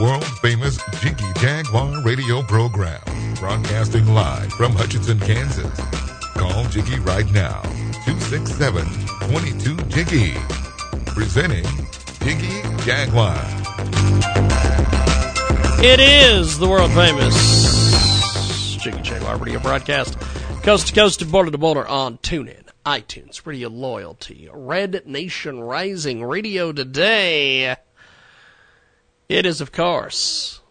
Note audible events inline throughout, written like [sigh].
world famous Jiggy Jaguar radio program, broadcasting live from Hutchinson, Kansas. Call Jiggy right now, 267 22 Jiggy. Presenting Jiggy Jaguar. It is the world famous Jiggy Jaguar radio broadcast, coast to coast and border to border on TuneIn, iTunes, Radio Loyalty, Red Nation Rising, Radio Today. It is, of course,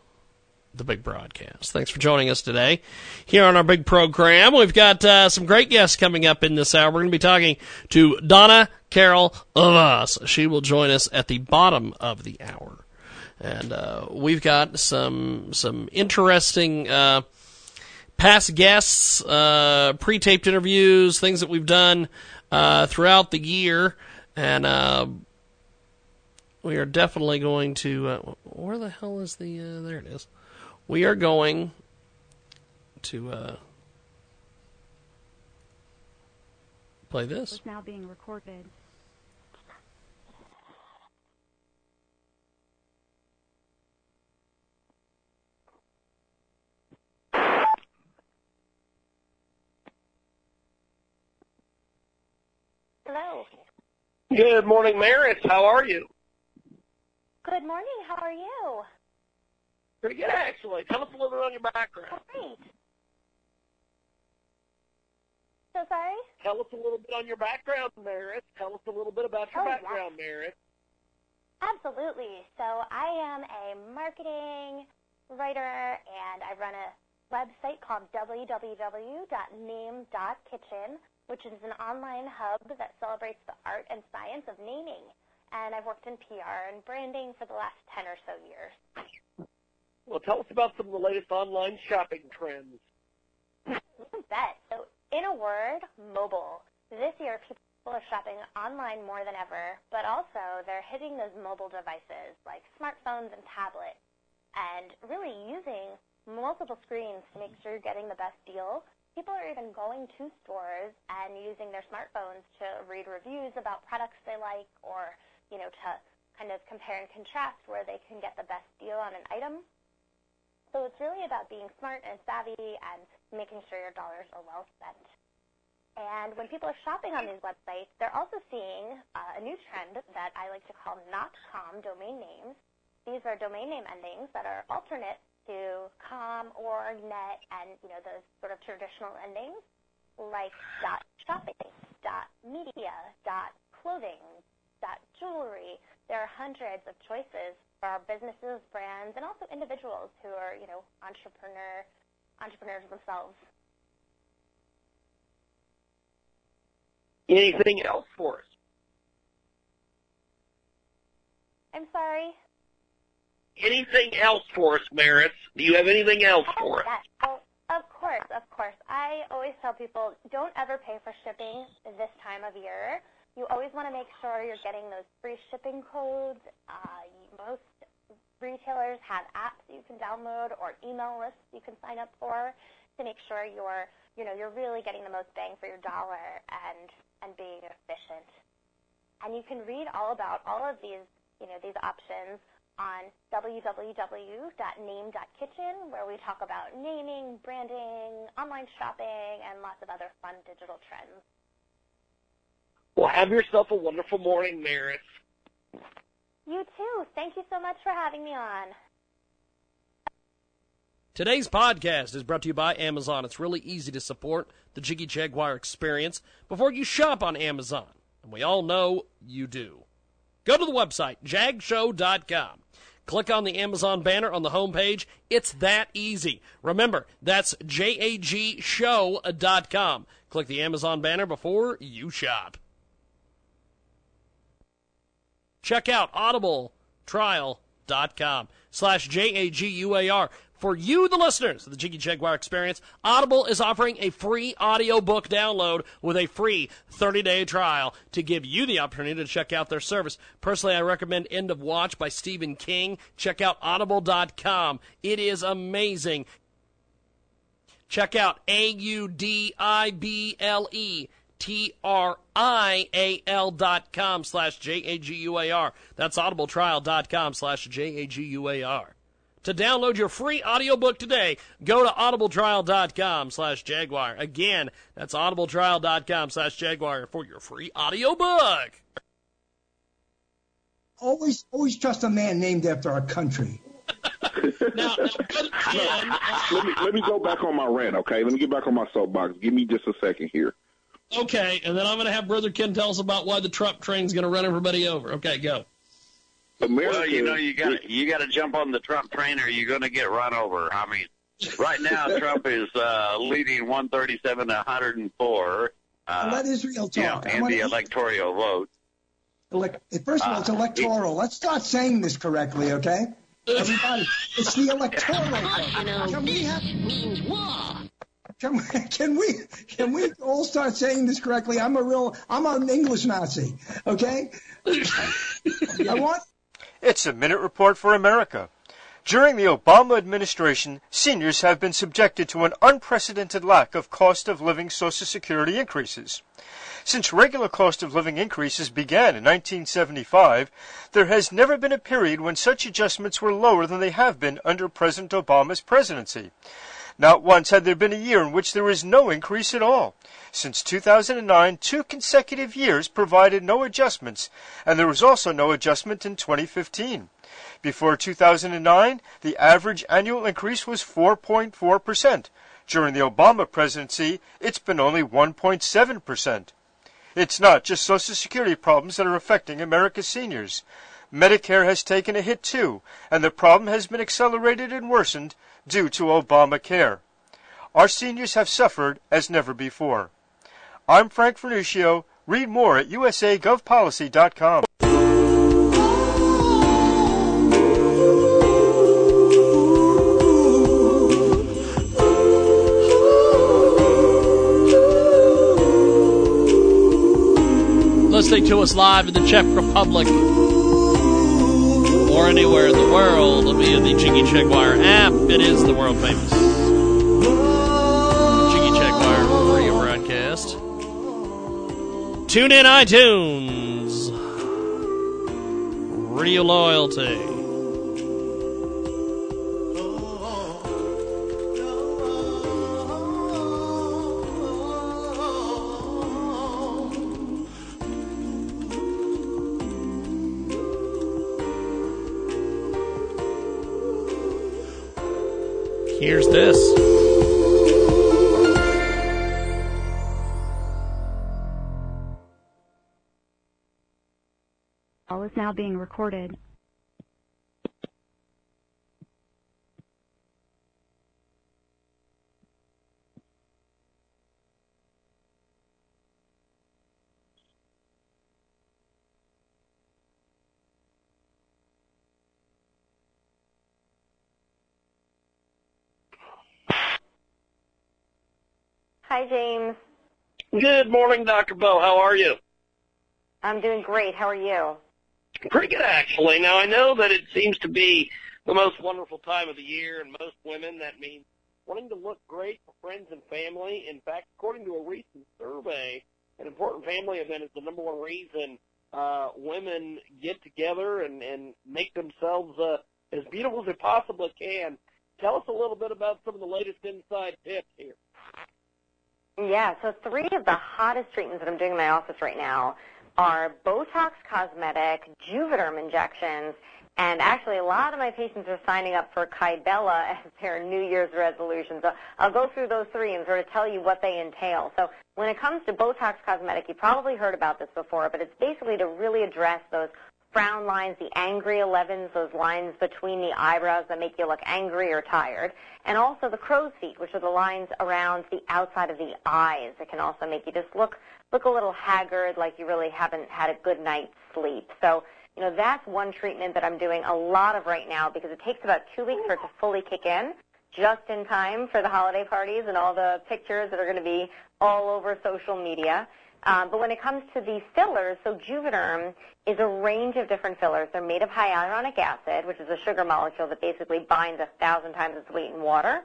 the big broadcast. Thanks for joining us today here on our big program. We've got uh, some great guests coming up in this hour. We're going to be talking to Donna Carol of us. She will join us at the bottom of the hour, and uh, we've got some some interesting. Uh, past guests, uh, pre-taped interviews, things that we've done uh, throughout the year, and uh, we are definitely going to. Uh, where the hell is the? Uh, there it is. We are going to uh, play this. is now being recorded. Hello. Good morning, Maris. How are you? Good morning. How are you? Pretty good, actually. Tell us a little bit on your background. Great. So sorry? Tell us a little bit on your background, Maris. Tell us a little bit about your Oh, yeah. background, Maris. Absolutely. So I am a marketing writer and I run a website called www.name.kitchen, which is an online hub that celebrates the art and science of naming. And I've worked in PR and branding for the last 10 or so years. Well, tell us about some of the latest online shopping trends. You [laughs] bet. So, in a word, mobile. This year, people are shopping online more than ever, but also they're hitting those mobile devices like smartphones and tablets and really using multiple screens to make sure you're getting the best deal. People are even going to stores and using their smartphones to read reviews about products they like or, you know, to kind of compare and contrast where they can get the best deal on an item. So it's really about being smart and savvy and making sure your dollars are well spent. And when people are shopping on these websites, they're also seeing uh, a new trend that I like to call not .com domain names. These are domain name endings that are alternate to .com or .net and you know those sort of traditional endings like .shopping, .media, .clothing, .jewelry. There are hundreds of choices for our businesses, brands, and also individuals who are you know entrepreneur entrepreneurs themselves. Anything else for us? I'm sorry. Anything else for us, Maris? Do you have anything else for us? Yes. Oh, of course, of course. I always tell people don't ever pay for shipping this time of year. You always want to make sure you're getting those free shipping codes. Uh, most retailers have apps you can download or email lists you can sign up for to make sure you're, you know, you're really getting the most bang for your dollar and and being efficient. And you can read all about all of these, you know, these options on www.name.kitchen, where we talk about naming, branding, online shopping, and lots of other fun digital trends. Well, have yourself a wonderful morning, Maris. You too. Thank you so much for having me on. Today's podcast is brought to you by Amazon. It's really easy to support the Jiggy Jaguar experience before you shop on Amazon. And we all know you do. Go to the website, jagshow.com. Click on the Amazon banner on the homepage. It's that easy. Remember, that's jagshow.com. Click the Amazon banner before you shop. Check out audibletrial.com slash J-A-G-U-A-R. For you, the listeners of the Jiggy Jaguar Experience, Audible is offering a free audiobook download with a free 30-day trial to give you the opportunity to check out their service. Personally, I recommend End of Watch by Stephen King. Check out audible.com. It is amazing. Check out A-U-D-I-B-L-E T-R-I-A-L dot com slash J-A-G-U-A-R. That's audibletrial.com slash J-A-G-U-A-R. To download your free audiobook today, go to audibletrial.com slash Jaguar. Again, that's audibletrial.com slash Jaguar for your free audiobook. Always, always trust a man named after our country. [laughs] now, now Brother Ken, let me let me go back on my rant, okay? Let me get back on my soapbox. Give me just a second here. Okay, and then I'm going to have Brother Ken tell us about why the Trump train's going to run everybody over. Okay, go. America, Well, you know, you got you got to jump on the Trump train, or you're going to get run over. I mean, right now [laughs] Trump is uh, leading 137 to 104 uh, Let Israel you know, talk. I in wanna- the electoral vote. elec- First of all, it's electoral. Let's start saying this correctly, okay? [laughs] Everybody, it's the electoral [laughs] vote. Can we have, means war. Can we, can we can we all start saying this correctly? I'm a real I'm an English Nazi, okay? [laughs] I want It's a minute report for America. During the Obama administration, seniors have been subjected to an unprecedented lack of cost of living Social Security increases. Since regular cost of living increases began in 1975, there has never been a period when such adjustments were lower than they have been under President Obama's presidency. Not once had there been a year in which there was no increase at all. Since 2009, two consecutive years provided no adjustments, and there was also no adjustment in 2015. Before 2009, the average annual increase was 4.4%. During the Obama presidency, it's been only 1.7%. It's not just Social Security problems that are affecting America's seniors. Medicare has taken a hit too, and the problem has been accelerated and worsened due to Obamacare. Our seniors have suffered as never before. I'm Frank Fernuccio. Read more at usagovpolicy.com. Listening to us live in the Czech Republic anywhere in the world via the Jiggy Jaguar app. It is the world famous Jiggy Jaguar radio broadcast. Tune in iTunes. Radio Loyalty. Now being recorded. Hi, James. Good morning, Dr. Bowe. How are you? I'm doing great. How are you? Pretty good, actually. Now, I know that it seems to be the most wonderful time of the year, and most women, that means wanting to look great for friends and family. In fact, according to a recent survey, an important family event is the number one reason uh, women get together and, and make themselves uh, as beautiful as they possibly can. Tell us a little bit about some of the latest inside tips here. Yeah, so three of the hottest treatments that I'm doing in my office right now are Botox Cosmetic, Juvederm injections, and actually a lot of my patients are signing up for Kybella [laughs] as their New Year's resolution. So I'll go through those three and sort of tell you what they entail. So when it comes to Botox Cosmetic, you probably heard about this before, but it's basically to really address those frown lines, the angry 11s, those lines between the eyebrows that make you look angry or tired, and also the crow's feet, which are the lines around the outside of the eyes. It can also make you just look look a little haggard, like you really haven't had a good night's sleep. So, you know, that's one treatment that I'm doing a lot of right now because it takes about two weeks for it to fully kick in, just in time for the holiday parties and all the pictures that are going to be all over social media. Um, but when it comes to these fillers, so Juvederm is a range of different fillers. They're made of hyaluronic acid, which is a sugar molecule that basically binds a thousand times its weight in water.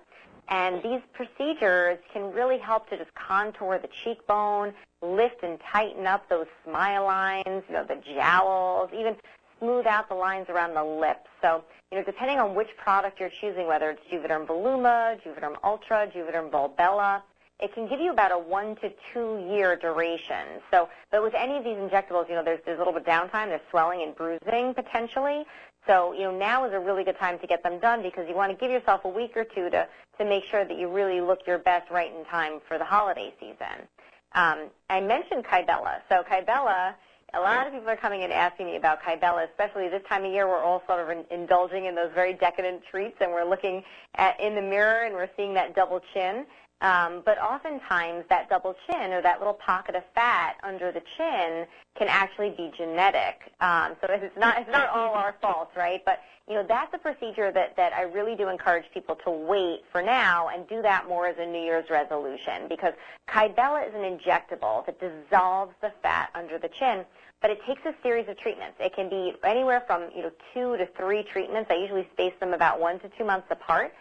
And these procedures can really help to just contour the cheekbone, lift and tighten up those smile lines, you know, the jowls, even smooth out the lines around the lips. So, you know, depending on which product you're choosing, whether it's Juvederm Voluma, Juvederm Ultra, Juvederm Volbella, it can give you about a one to two year duration. So, but with any of these injectables, you know, there's, there's a little bit of downtime, there's swelling and bruising potentially. So, you know, now is a really good time to get them done because you want to give yourself a week or two to, to make sure that you really look your best right in time for the holiday season. Um, I mentioned Kybella. So Kybella, a lot of people are coming in asking me about Kybella, especially this time of year. We're all sort of in, indulging in those very decadent treats, and we're looking at in the mirror and we're seeing that double chin. Um, but oftentimes that double chin or that little pocket of fat under the chin can actually be genetic. Um, so it's not it's not all our fault, right? But you know that's a procedure that that I really do encourage people to wait for now and do that more as a New Year's resolution because Kybella is an injectable that dissolves the fat under the chin. But it takes a series of treatments. It can be anywhere from you know two to three treatments. I usually space them about one to two months apart.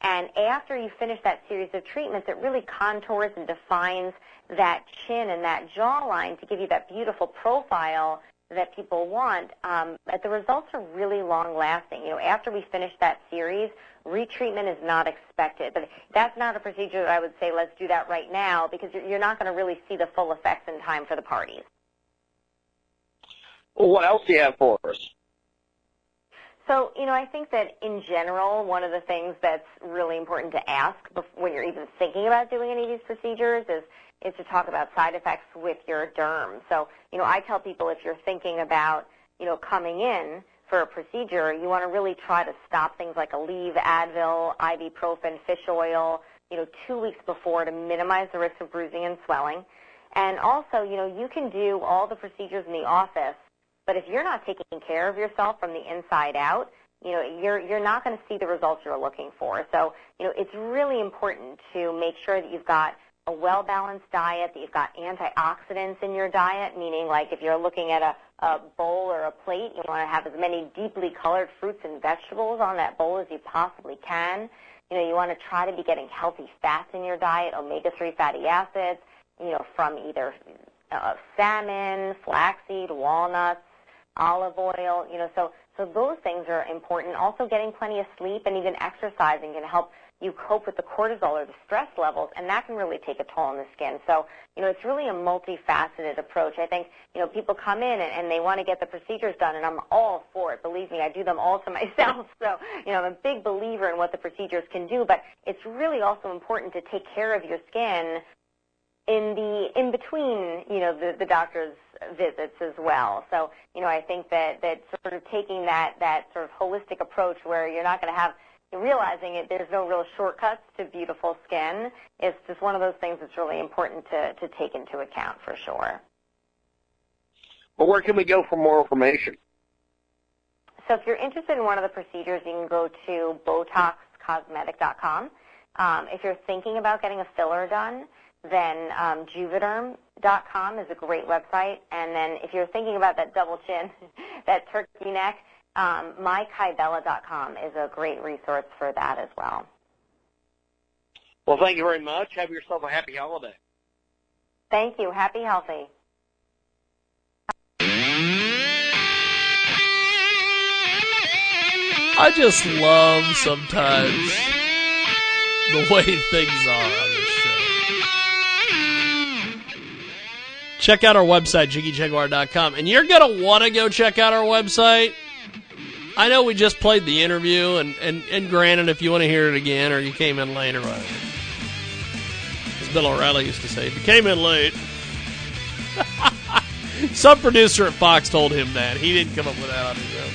And after you finish that series of treatments, it really contours and defines that chin and that jawline to give you that beautiful profile that people want. Um, but the results are really long lasting. You know, after we finish that series, retreatment is not expected. But that's not a procedure that I would say let's do that right now because you're, not going to really see the full effects in time for the parties. What else do you have for us? So, you know, I think that in general, one of the things that's really important to ask when you're even thinking about doing any of these procedures is is to talk about side effects with your derm. So, you know, I tell people if you're thinking about, you know, coming in for a procedure, you want to really try to stop things like Aleve, Advil, ibuprofen, fish oil, you know, two weeks before to minimize the risk of bruising and swelling. And also, you know, you can do all the procedures in the office but if you're not taking care of yourself from the inside out, you know, you're you're not going to see the results you're looking for. So, you know, it's really important to make sure that you've got a well-balanced diet, that you've got antioxidants in your diet, meaning like if you're looking at a, a bowl or a plate, you want to have as many deeply colored fruits and vegetables on that bowl as you possibly can. You know, you want to try to be getting healthy fats in your diet, omega-3 fatty acids, you know, from either uh, salmon, flaxseed, walnuts, olive oil, you know, so so those things are important. Also getting plenty of sleep and even exercising can help you cope with the cortisol or the stress levels, and that can really take a toll on the skin. So, you know, it's really a multifaceted approach. I think, you know, people come in and, and they want to get the procedures done, and I'm all for it. Believe me, I do them all to [laughs] myself. So, you know, I'm a big believer in what the procedures can do, but it's really also important to take care of your skin in the in between, you know, the, the doctor's visits as well. So, you know, I think that that sort of taking that that sort of holistic approach where you're not going to have realizing it there's no real shortcuts to beautiful skin It's just one of those things that's really important to to take into account for sure. Well, where can we go for more information? So if you're interested in one of the procedures, you can go to BotoxCosmetic.com. Um, if you're thinking about getting a filler done, then um, Juvederm.com is a great website. And then if you're thinking about that double chin, [laughs] that turkey neck, um, MyKybella.com is a great resource for that as well. Well, thank you very much. Have yourself a happy holiday. Thank you. Happy healthy. I just love sometimes the way things are check out our website, JiggyJaguar.com. And you're going to want to go check out our website. I know we just played the interview, and, and, and granted, if you want to hear it again or you came in late or whatever. As Bill O'Reilly used to say, if you came in late. [laughs] Some producer at Fox told him that. He didn't come up with that on his own.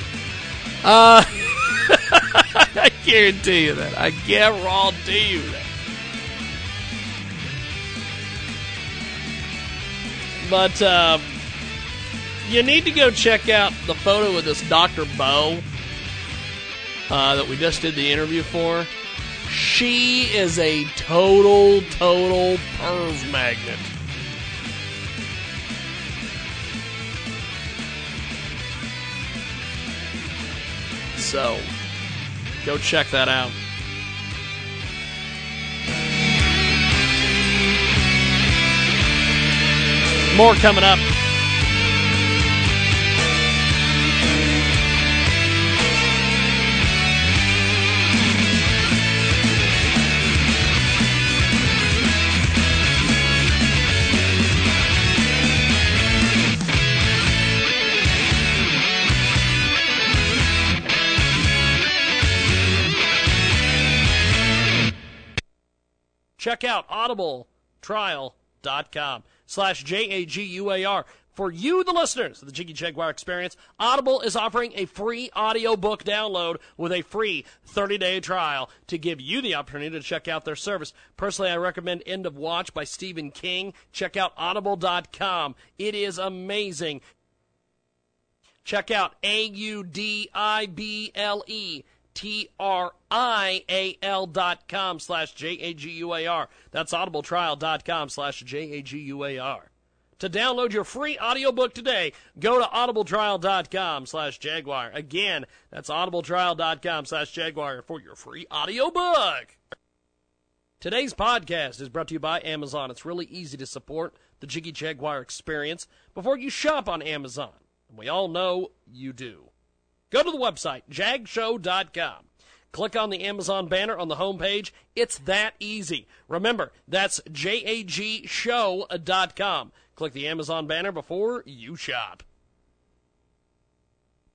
Uh, [laughs] I guarantee you that. I guarantee you that. But um, you need to go check out the photo of this Dr. Bowe uh, that we just did the interview for. She is a total, total perv magnet. So, go check that out. More coming up. Check out audibletrial.com slash J-A-G-U-A-R. For you, the listeners of the Jiggy Jaguar Experience, Audible is offering a free audiobook download with a free 30-day trial to give you the opportunity to check out their service. Personally, I recommend End of Watch by Stephen King. Check out audible.com. It is amazing. Check out A-U-D-I-B-L-E T-R-I-A-L dot com slash J-A-G-U-A-R. That's audibletrial.com slash J-A-G-U-A-R. To download your free audiobook today, go to audibletrial.com slash Jaguar. Again, that's audibletrial.com slash Jaguar for your free audiobook. Today's podcast is brought to you by Amazon. It's really easy to support the Jiggy Jaguar experience before you shop on Amazon. We all know you do. Go to the website, jagshow.com. Click on the Amazon banner on the homepage. It's that easy. Remember, that's jagshow.com. Click the Amazon banner before you shop.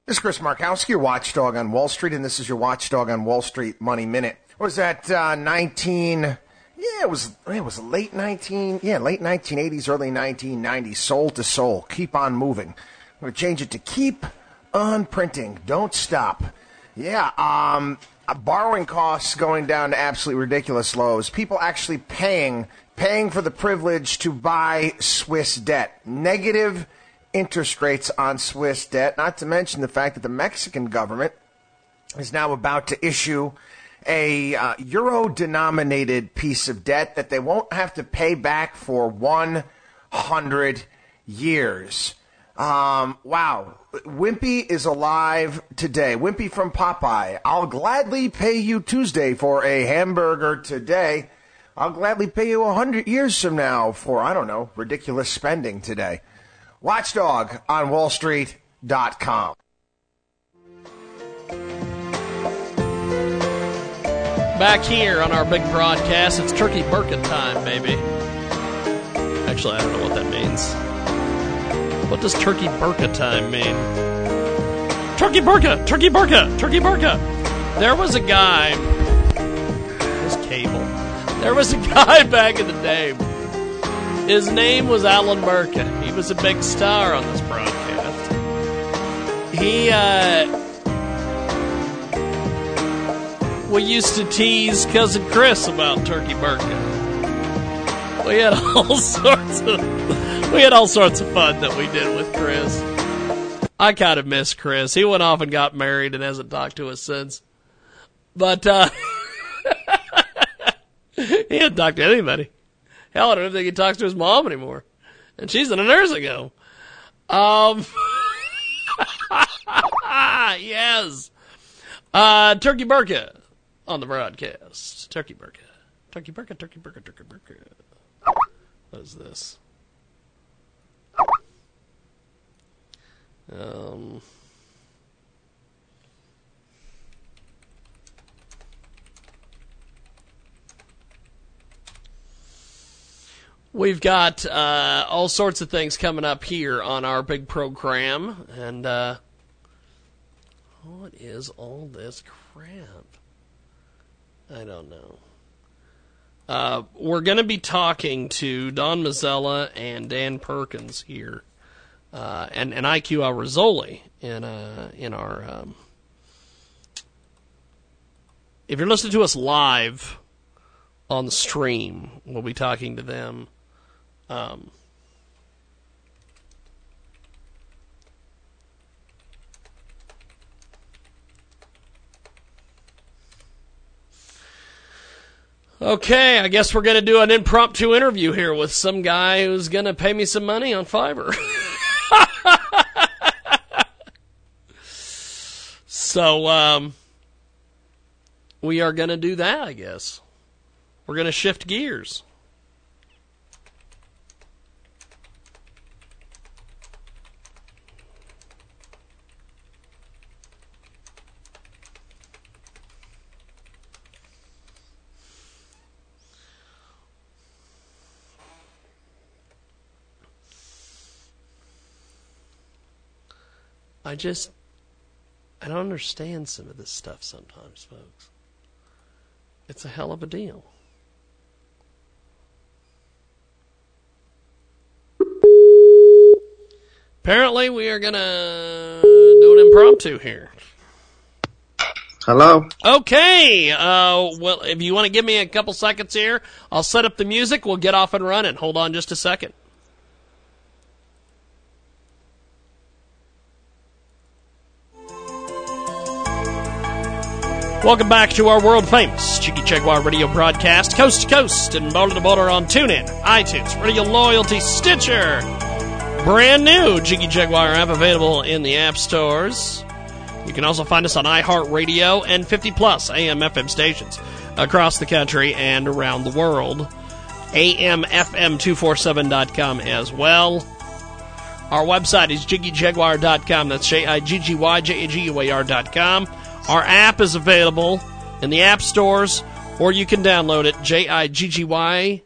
This is Chris Markowski, your watchdog on Wall Street, and this is your watchdog on Wall Street Money Minute. What was that, uh, 19... Yeah, it was it was late 19... Yeah, late 1980s, early 1990s. Soul to soul. Keep on moving. I'm to change it to keep on printing. Don't stop. Yeah, um, borrowing costs going down to absolutely ridiculous lows. People actually paying paying for the privilege to buy Swiss debt. Negative interest rates on Swiss debt, not to mention the fact that the Mexican government is now about to issue a uh, euro denominated piece of debt that they won't have to pay back for 100 years. Um, wow. Wimpy is alive today. Wimpy from Popeye. I'll gladly pay you Tuesday for a hamburger today. I'll gladly pay you a hundred years from now for, I don't know, ridiculous spending today. Watchdog on WallStreet.com. Back here on our big broadcast, it's Turkey Burka time, baby. Actually, I don't know what that means. What does Turkey Burka time mean? Turkey Burka! Turkey Burka! Turkey Burka! There was a guy. This cable. There was a [laughs] guy back in the day. His name was Alan Burka. He was a big star on this broadcast. He, uh. We used to tease Cousin Chris about Turkey Burka. We had all [laughs] sorts of we had all sorts of fun that we did with Chris. I kind of miss Chris. He went off and got married and hasn't talked to us since. But uh [laughs] he hadn't talked to anybody. Hell, I don't think he talks to his mom anymore. And she's in a nursing home. Um [laughs] yes. Uh Turkey Burka on the broadcast. Turkey Burka. Turkey Burka, Turkey Burka, Turkey Burka. What is this? Um. We've got uh, all sorts of things coming up here on our big program, and uh, what is all this crap? I don't know. Uh, we're going to be talking to Don Mazzella and Dan Perkins here, uh, and and IQ in uh, in our. Um, if you're listening to us live on the stream, we'll be talking to them. Um, Okay, I guess we're going to do an impromptu interview here with some guy who's going to pay me some money on Fiverr. [laughs] so, um, we are going to do that, I guess. We're going to shift gears. I just, I don't understand some of this stuff sometimes, folks. It's a hell of a deal. Apparently, we are going to do an impromptu here. Hello. Okay. Uh, well, if you want to give me a couple seconds here, I'll set up the music. We'll get off and running. Hold on just a second. Welcome back to our world famous Jiggy Jaguar radio broadcast, coast to coast and border to border on TuneIn, iTunes, Radio Loyalty, Stitcher. Brand new Jiggy Jaguar app available in the app stores. You can also find us on iHeartRadio and 50 plus AM FM stations across the country and around the world. AMFM247.com as well. Our website is jiggyjaguar.com. That's J I G G Y J A G U A R.com. Our app is available in the app stores, or you can download it, J I G G Y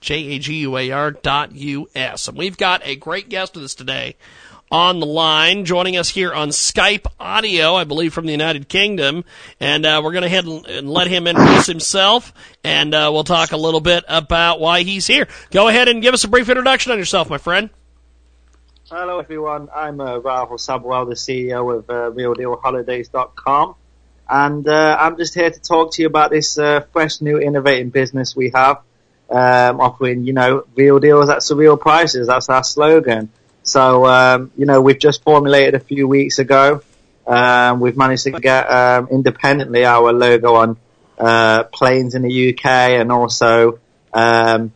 J A G U A R dot U S. And we've got a great guest with us today on the line, joining us here on Skype audio, I believe from the United Kingdom. And uh, we're going to head and let him introduce himself, and uh, we'll talk a little bit about why he's here. Go ahead and give us a brief introduction on yourself, my friend. Hello, everyone. I'm uh, Rahul Sabwell, the CEO of uh, RealDealHolidays.com. And uh, I'm just here to talk to you about this uh, fresh, new, innovating business we have, um, offering, you know, real deals at surreal prices. That's our slogan. So, um, you know, we've just formulated a few weeks ago. Um, we've managed to get um, independently our logo on uh, planes in the UK and also um,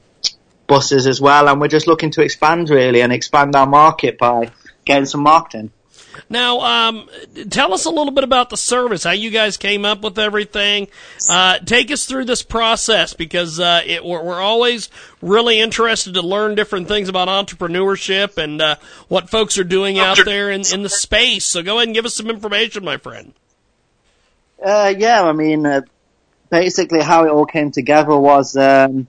buses as well. And we're just looking to expand really and expand our market by getting some marketing. Now, um, tell us a little bit about the service, how you guys came up with everything. Uh, take us through this process because uh, it, we're, we're, always really interested to learn different things about entrepreneurship and uh, what folks are doing out there in, in the space. So go ahead and give us some information, my friend. Uh, yeah, I mean, uh, basically how it all came together was um,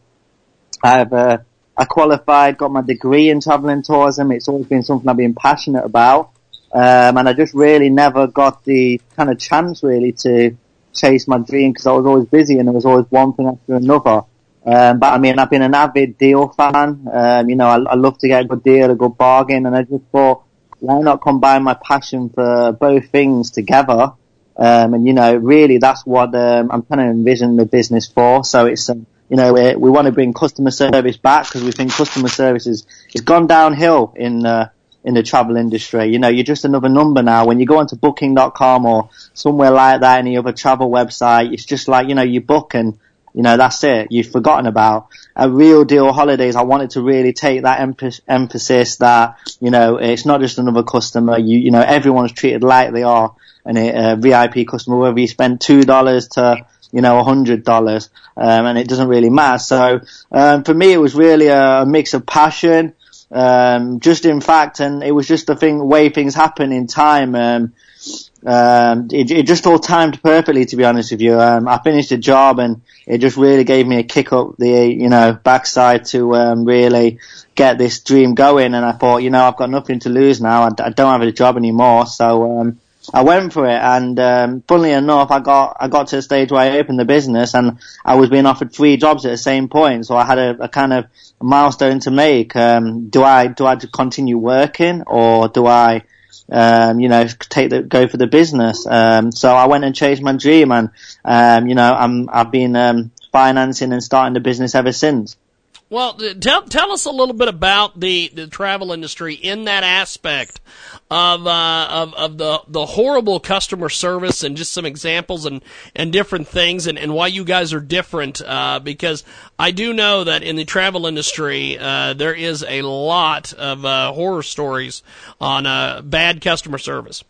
I've uh, I qualified, got my degree in travel and tourism. It's always been something I've been passionate about. Um, and I just really never got the kind of chance really to chase my dream because I was always busy and there was always one thing after another. Um, but I mean, I've been an avid deal fan. Um, you know, I, I love to get a good deal, a good bargain, and I just thought, why not combine my passion for both things together? Um, and you know, really, that's what um, I'm kind of envisioning the business for. So it's, um, you know, we, we want to bring customer service back because we think customer service is, it's gone downhill in uh, in the travel industry. You know, you're just another number now. When you go onto booking.com or somewhere like that, any other travel website, it's just like, you know, you book and, you know, that's it. You've forgotten about a real deal holidays. I wanted to really take that emphasis that, you know, it's not just another customer. You, you know, everyone's treated like they are an, a VIP customer, whether you spend $2 to, you know, a hundred dollars, um, and it doesn't really matter. So, um, for me, it was really a, a mix of passion, um, just in fact, and it was just the thing, way things happen in time. Um, um, it, it, just all timed perfectly, to be honest with you. Um, I finished the job and it just really gave me a kick up the, you know, backside to, um, really get this dream going. And I thought, you know, I've got nothing to lose now. I, I don't have a job anymore. So, um, I went for it, and um, funnily enough, I got I got to the stage where I opened the business, and I was being offered three jobs at the same point. So I had a, a kind of milestone to make. Um, do I do I continue working, or do I, um, you know, take the go for the business? Um, so I went and chased my dream, and um, you know, I'm I've been um, financing and starting the business ever since. Well, tell tell us a little bit about the, the travel industry in that aspect of uh, of of the the horrible customer service and just some examples and and different things and, and why you guys are different. Uh, because I do know that in the travel industry uh, there is a lot of uh, horror stories on uh, bad customer service.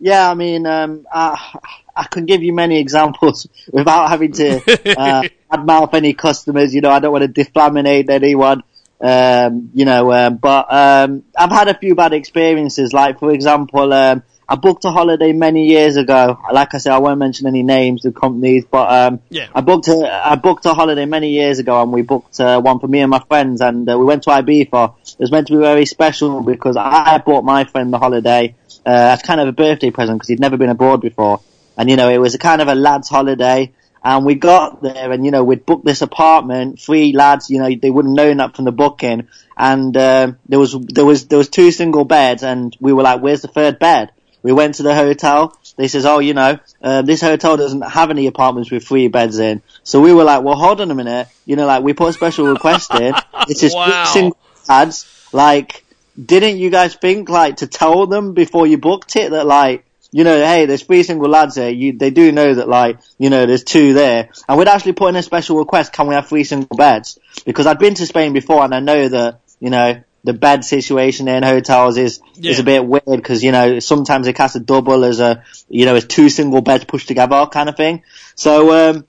Yeah, I mean, um, I, I can give you many examples [laughs] without having to uh, [laughs] badmouth any customers. You know, I don't want to deflaminate anyone. Um, you know, um, but um, I've had a few bad experiences. Like, for example, um, I booked a holiday many years ago. Like I said, I won't mention any names of companies, but um, yeah. I booked a I booked a holiday many years ago, and we booked uh, one for me and my friends, and uh, we went to Ibiza. It was meant to be very special because I bought my friend the holiday uh, as kind of a birthday present because he'd never been abroad before. And you know, it was a kind of a lad's holiday. And we got there and, you know, we'd booked this apartment, three lads, you know, they wouldn't known that from the booking. And, uh, there was, there was, there was two single beds and we were like, where's the third bed? We went to the hotel. They says, oh, you know, uh, this hotel doesn't have any apartments with three beds in. So we were like, well, hold on a minute. You know, like we put a special request in. It's just Wow. single lads. Like, didn't you guys think like to tell them before you booked it that like, you know, hey, there's three single lads there. You, they do know that like, you know, there's two there. And we'd actually put in a special request, can we have three single beds? Because I'd been to Spain before and I know that, you know, the bed situation in hotels is, is a bit weird because, you know, sometimes they cast a double as a, you know, as two single beds pushed together kind of thing. So, um,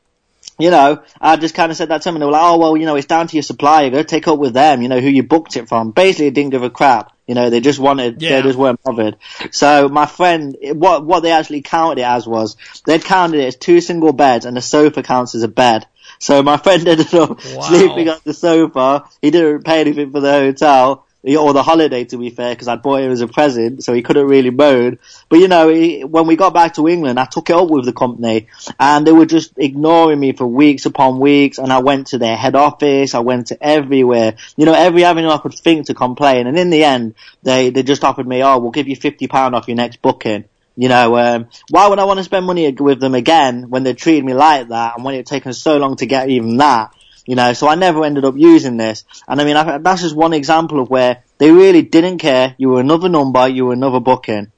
you know, I just kind of said that to them and they were like, oh, well, you know, it's down to your supplier. Go take up with them, you know, who you booked it from. Basically, they didn't give a crap. You know, they just wanted, Yeah. they just weren't bothered. So my friend, what, what they actually counted it as was, they'd counted it as two single beds and the sofa counts as a bed. So my friend ended up Wow. sleeping on the sofa. He didn't pay anything for the hotel. Or the holiday, to be fair, because I bought him as a present, so he couldn't really moan. But you know, he, when we got back to England, I took it up with the company, and they were just ignoring me for weeks upon weeks. And I went to their head office, I went to everywhere, you know, every avenue I could think to complain. And in the end, they they just offered me, oh, we'll give you fifty pound off your next booking. You know, um, why would I want to spend money with them again when they treated me like that, and when it taken so long to get even that? You know, so I never ended up using this. And I mean, I, that's just one example of where they really didn't care. You were another number, you were another booking.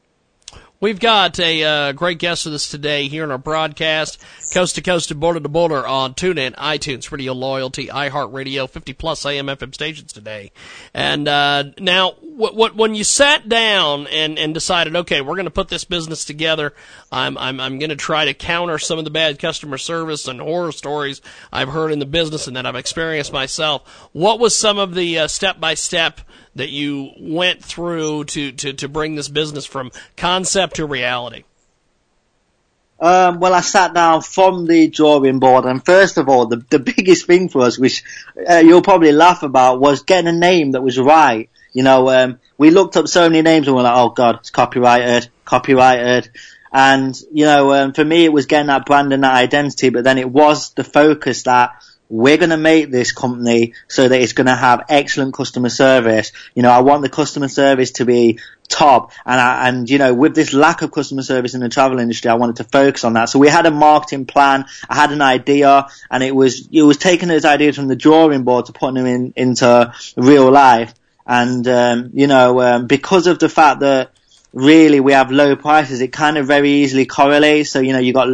We've got a uh, great guest with us today here in our broadcast, coast to coast and border to border on TuneIn, iTunes, Radio Loyalty, iHeartRadio, 50 plus AM FM stations today. And uh, now, what, what when you sat down and, and decided, okay, we're going to put this business together, I'm I'm I'm going to try to counter some of the bad customer service and horror stories I've heard in the business and that I've experienced myself. What was some of the step by step that you went through to, to, to bring this business from concept to reality? Um, well, I sat down from the drawing board, and first of all, the, the biggest thing for us, which uh, you'll probably laugh about, was getting a name that was right. You know, um, we looked up so many names and we're like, oh god, it's copyrighted, copyrighted. And, you know, um, for me it was getting that brand and that identity, but then it was the focus that we're going to make this company so that it's going to have excellent customer service. You know, I want the customer service to be top. And I, and, you know, with this lack of customer service in the travel industry, I wanted to focus on that. So we had a marketing plan. I had an idea and it was, it was taking those ideas from the drawing board to putting them in, into real life. And, um, you know, um, because of the fact that really we have low prices, it kind of very easily correlates. So, you know, you got,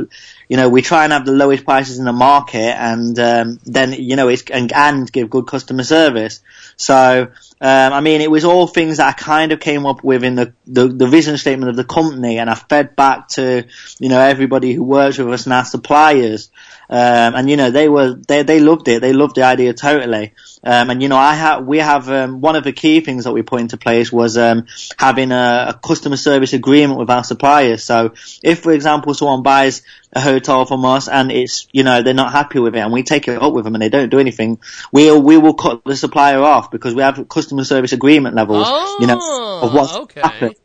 you know, we try and have the lowest prices in the market and, um, then, you know, it's, and, and give good customer service. So, um, I mean, it was all things that I kind of came up with in the, the, the vision statement of the company and I fed back to, you know, everybody who works with us and our suppliers. Um, and you know, they were, they, they loved it. They loved the idea totally. Um, and you know, I have, we have, um, one of the key things that we put into place was, um, having a, a customer service agreement with our suppliers. So if, for example, someone buys a hotel from us and it's, you know, they're not happy with it and we take it up with them and they don't do anything, we'll, we will cut the supplier off because we have customer service agreement levels, you know, of what's okay. happened.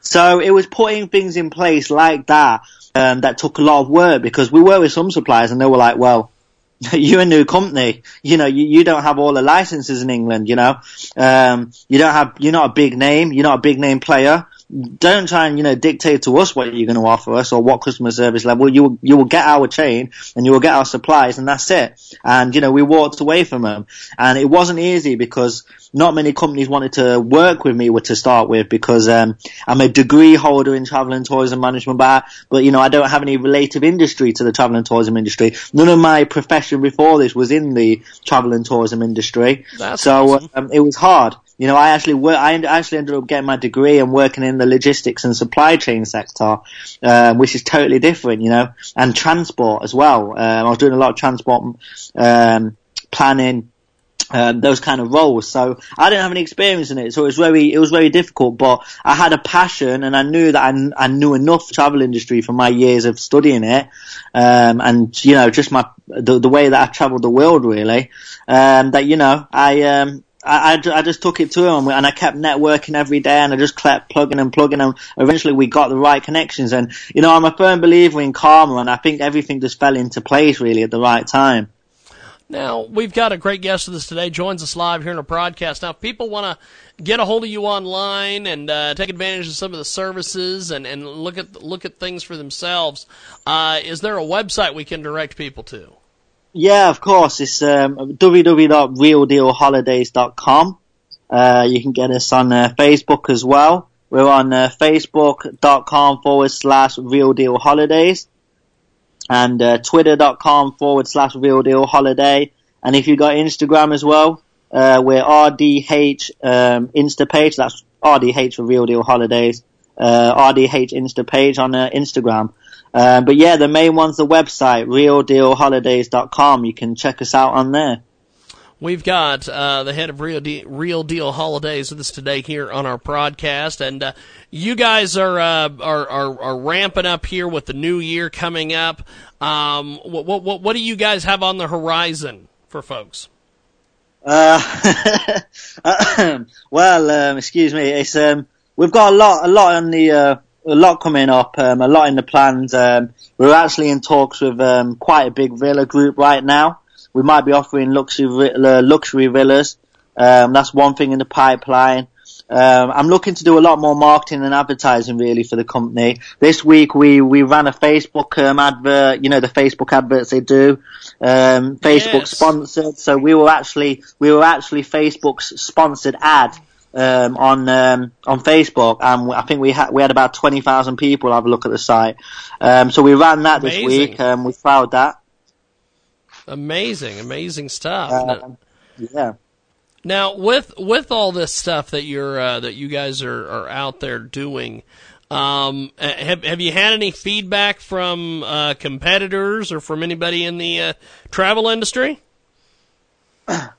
So it was putting things in place like that, um, that took a lot of work because we were with some suppliers and they were like, well, [laughs] you're a new company. You know, you, you don't have all the licenses in England, you know. Um, you don't have, you're not a big name, you're not a big name player. Don't try and, you know, dictate to us what you're going to offer us or what customer service level. You will, you will get our chain and you will get our supplies and that's it. And, you know, we walked away from them. And it wasn't easy because not many companies wanted to work with me to start with because, um, I'm a degree holder in travel and tourism management, but, but, you know, I don't have any relative industry to the travel and tourism industry. None of my profession before this was in the travel and tourism industry. That's so, awesome. um, it was hard. You know, I actually I actually ended up getting my degree and working in the logistics and supply chain sector, um, which is totally different, you know, and transport as well. Um, I was doing a lot of transport, um, planning, um, those kind of roles. So I didn't have any experience in it, so it was very it was very difficult. But I had a passion, and I knew that I, I knew enough travel industry from my years of studying it, um, and you know just my the, the way that I travelled the world really, um, that you know I um, I, I, I just took it to him and I kept networking every day and I just kept plugging and plugging and eventually we got the right connections and you know I'm a firm believer in karma and I think everything just fell into place really at the right time. Now, we've got a great guest with us today, joins us live here in a broadcast. Now, if people want to get a hold of you online and uh, take advantage of some of the services and, and look at look at things for themselves, uh, is there a website we can direct people to? Yeah, of course. It's um, www.realdealholidays.com. Uh, you can get us on uh, Facebook as well. We're on uh, facebook.com forward slash real deal holidays and uh, twitter.com forward slash real holiday. And if you've got Instagram as well, uh, we're RDH um, Insta page. That's RDH for Real Deal Holidays. Uh, RDH Insta page on uh, Instagram. Uh, but yeah, the main one's the website, realdealholidays.com. You can check us out on there. We've got uh, the head of Real, De- Real Deal Holidays with us today here on our broadcast, and uh, you guys are, uh, are, are are ramping up here with the new year coming up. Um, what what what do you guys have on the horizon for folks? Uh, [laughs] [clears throat] well, um, excuse me. It's um, we've got a lot, a lot on the, uh, a lot coming up, um, a lot in the plans. Um, we're actually in talks with um, quite a big villa group right now. We might be offering luxury uh, luxury villas. Um, that's one thing in the pipeline. Um, I'm looking to do a lot more marketing and advertising really for the company. This week we, we ran a Facebook um, advert, you know the Facebook adverts they do, um, Facebook Yes. sponsored. So we were actually we were actually Facebook's sponsored ad um, on um, on Facebook, and I think we had we had about twenty thousand people have a look at the site. Um, so we ran that this week. Um, we found that. Amazing, amazing stuff. Um, Now- yeah. Now, with with all this stuff that you're uh, that you guys are, are out there doing, um, have have you had any feedback from uh, competitors or from anybody in the uh, travel industry? [clears throat]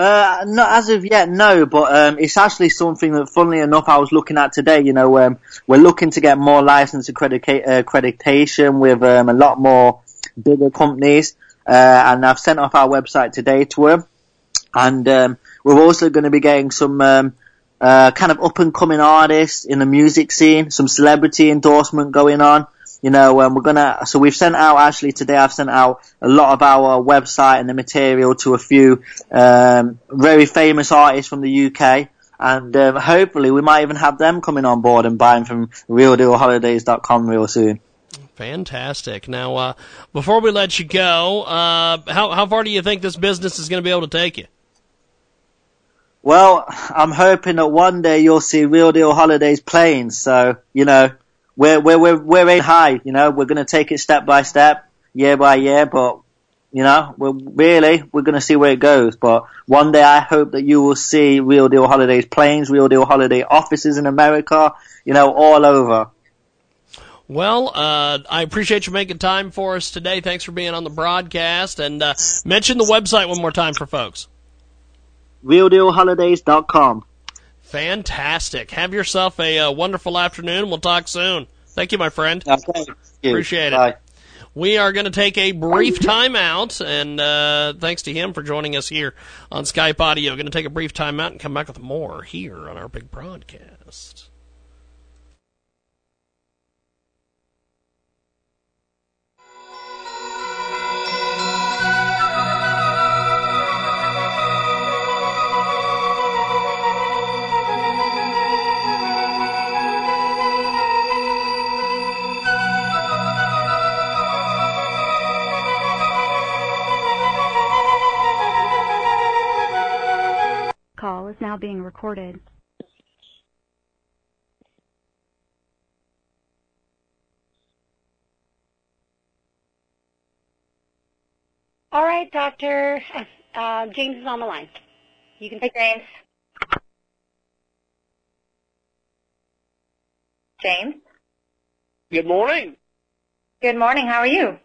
Uh, not as of yet, no, but um, it's actually something that, funnily enough, I was looking at today. You know, um, we're looking to get more license accredita- accreditation with um, a lot more bigger companies, uh, and I've sent off our website today to them, and um, we're also going to be getting some um, uh, kind of up and coming artists in the music scene, some celebrity endorsement going on. You know, um, we're gonna, so we've sent out, actually today I've sent out a lot of our website and the material to a few, um, very famous artists from the UK. And, um, hopefully we might even have them coming on board and buying from realdealholidays.com real soon. Fantastic. Now, uh, before we let you go, uh, how how far do you think this business is going to be able to take you? Well, I'm hoping that one day you'll see Real Deal Holidays playing. So, you know, we're, we're, we're, we're aiming high, you know, we're going to take it step by step, year by year, but, you know, we're really, we're going to see where it goes. But one day I hope that you will see Real Deal Holidays planes, Real Deal Holiday offices in America, you know, all over. Well, uh, I appreciate you making time for us today. Thanks for being on the broadcast, and uh, mention the website one more time for folks. RealDealHolidays.com. Fantastic. Have yourself a uh, wonderful afternoon. We'll talk soon. Thank you, my friend. You. Appreciate it. Bye. We are going to take a brief timeout, and uh, thanks to him for joining us here on Skype Audio. Going to take a brief timeout and come back with more here on our big broadcast. Now being recorded. All right, Doctor. Uh, James is on the line. You can. Hey, James. James. Good morning. Good morning. How are you?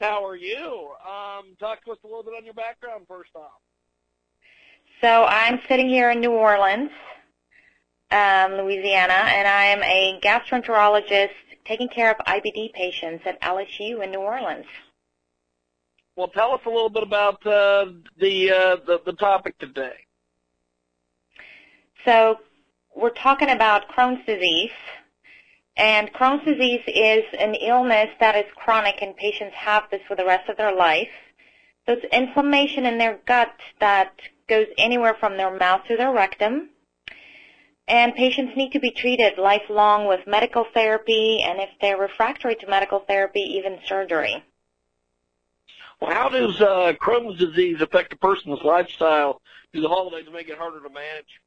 How are you? Um, talk to us a little bit on your background first off. So I'm sitting here in New Orleans, um, Louisiana, and I am a gastroenterologist taking care of IBD patients at LSU in New Orleans. Well, tell us a little bit about uh, the, uh, the the topic today. so we're talking about Crohn's disease. And Crohn's disease is an illness that is chronic and patients have this for the rest of their life. So it's inflammation in their gut that goes anywhere from their mouth to their rectum. And patients need to be treated lifelong with medical therapy and if they're refractory to medical therapy, even surgery. Well, how does uh, Crohn's disease affect a person's lifestyle? Do the holidays make it harder to manage?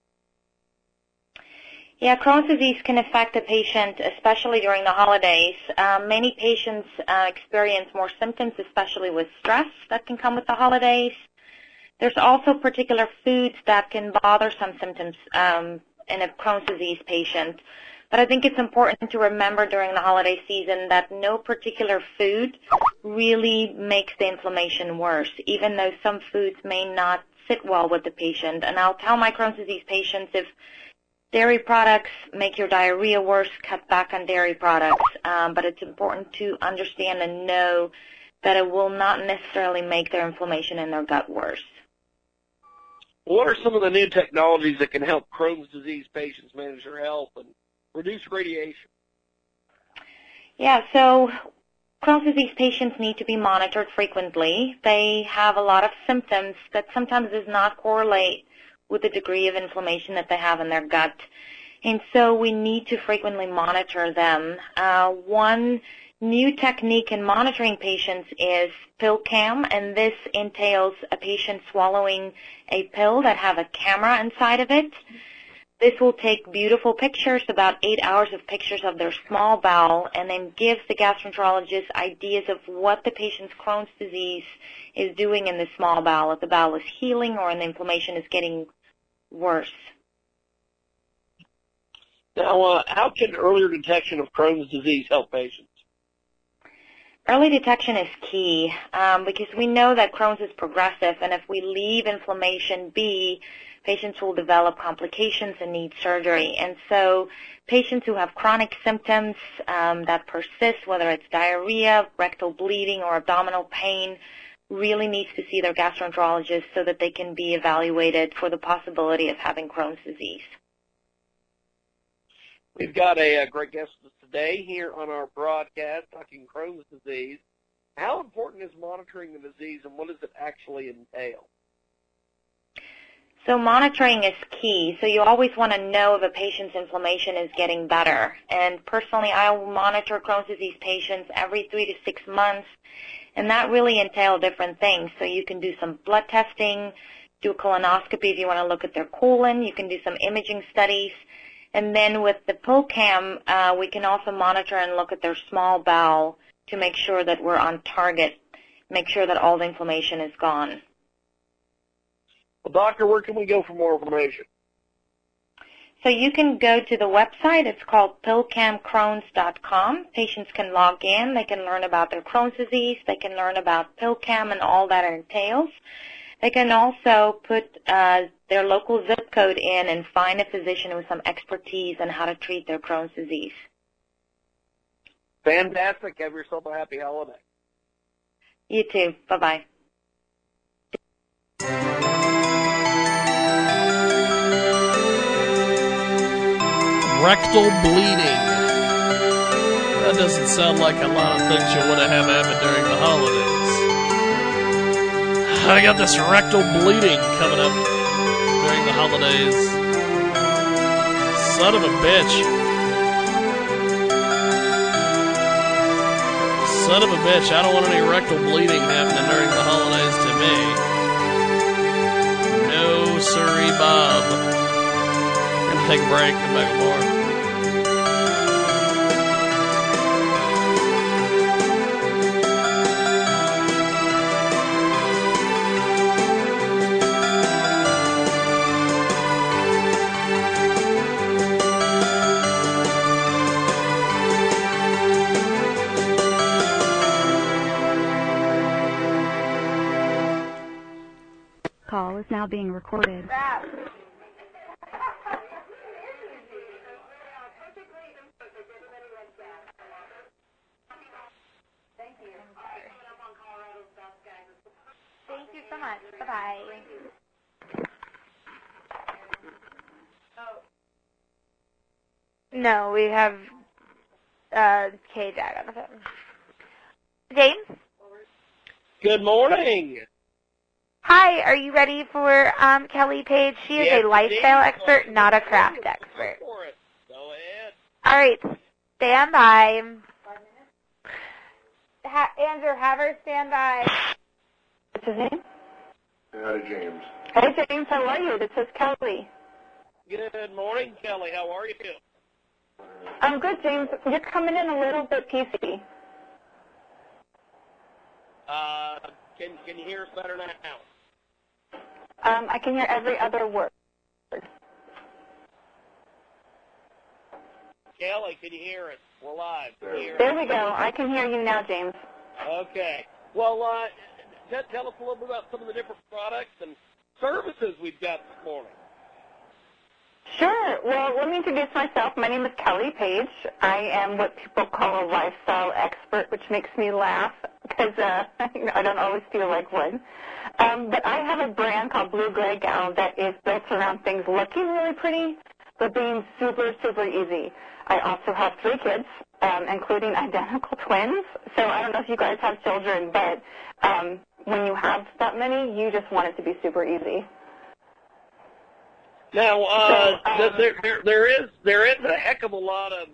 Yeah, Crohn's disease can affect a patient, especially during the holidays. Uh, many patients uh, experience more symptoms, especially with stress that can come with the holidays. There's also particular foods that can bother some symptoms um, in a Crohn's disease patient. But I think it's important to remember during the holiday season that no particular food really makes the inflammation worse, even though some foods may not sit well with the patient. And I'll tell my Crohn's disease patients if Dairy products make your diarrhea worse. Cut back on dairy products. Um, but it's important to understand and know that it will not necessarily make their inflammation in their gut worse. What are some of the new technologies that can help Crohn's disease patients manage their health and reduce radiation? Yeah, so Crohn's disease patients need to be monitored frequently. They have a lot of symptoms that sometimes does not correlate with the degree of inflammation that they have in their gut. And so we need to frequently monitor them. Uh, one new technique in monitoring patients is PillCam, and this entails a patient swallowing a pill that have a camera inside of it. This will take beautiful pictures, about eight hours of pictures of their small bowel, and then gives the gastroenterologist ideas of what the patient's Crohn's disease is doing in the small bowel, if the bowel is healing or the inflammation is getting worse. Now, uh, how can earlier detection of Crohn's disease help patients? Early detection is key um, because we know that Crohn's is progressive, and if we leave inflammation be, patients will develop complications and need surgery. And so patients who have chronic symptoms um, that persist, whether it's diarrhea, rectal bleeding, or abdominal pain, really needs to see their gastroenterologist so that they can be evaluated for the possibility of having Crohn's disease. We've got a, a great guest today here on our broadcast talking Crohn's disease. How important is monitoring the disease and what does it actually entail? So monitoring is key. So you always want to know if a patient's inflammation is getting better. And personally, I monitor Crohn's disease patients every three to six months and that really entails different things. So you can do some blood testing, do a colonoscopy if you want to look at their colon. You can do some imaging studies. And then with the PillCam, uh, we can also monitor and look at their small bowel to make sure that we're on target, make sure that all the inflammation is gone. Well, doctor, where can we go for more information? So you can go to the website. It's called pillcamcrohns.com. Patients can log in. They can learn about their Crohn's disease. They can learn about PillCam and all that entails. They can also put uh, their local zip code in and find a physician with some expertise on how to treat their Crohn's disease. Fantastic. Have yourself a happy holiday. You too. Bye-bye. rectal bleeding. That doesn't sound like a lot of things you want to have happen during the holidays. I got this rectal bleeding coming up during the holidays. Son of a bitch. Son of a bitch, I don't want any rectal bleeding happening during the holidays to me. No, sorry, Bob Gonna take a break, come back more. Now being recorded. Thank you so much. Bye-bye. Oh. No, we have uh, K Jag on the phone. James? Good morning. Hi, are you ready for um, Kelly Page? She is Yes, a lifestyle James. expert, not a craft expert. For it. Go ahead. All right, stand by. Ha- Andrew, have her stand by. What's his name? Hi, James. Hey, James, how are you? This is Kelly. Good morning, Kelly. How are you? I'm good, James. You're coming in a little bit PC. Uh, can can you hear us better now? Um, I can hear every other word. Kelly, can you hear us? We're live. Hear There we go. I can hear you now, James. Okay. Well, uh, t- tell us a little bit about some of the different products and services we've got this morning. Sure. Well, let me introduce myself. My name is Kelly Page. I am what people call a lifestyle expert, which makes me laugh because uh, [laughs] I don't always feel like one. Um, but I have a brand called Blue Gray Gal that is built around things looking really pretty, but being super, super easy. I also have three kids, um, including identical [laughs] twins. So I don't know if you guys have children, but um, when you have that many, you just want it to be super easy. Now, uh, So, um, th- there, there, there is there is a heck of a lot of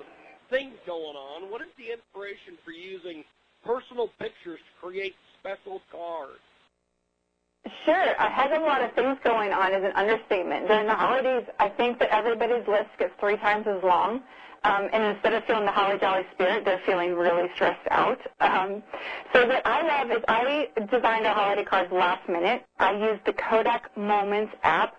things going on. What is the inspiration for using personal pictures to create special cards? Sure, I of a lot of things going on is an understatement. During the holidays, I think that everybody's list gets three times as long. Um, and instead of feeling the holly jolly spirit, they're feeling really stressed out. Um, so what I love is I designed our holiday cards last minute. I used the Kodak Moments app.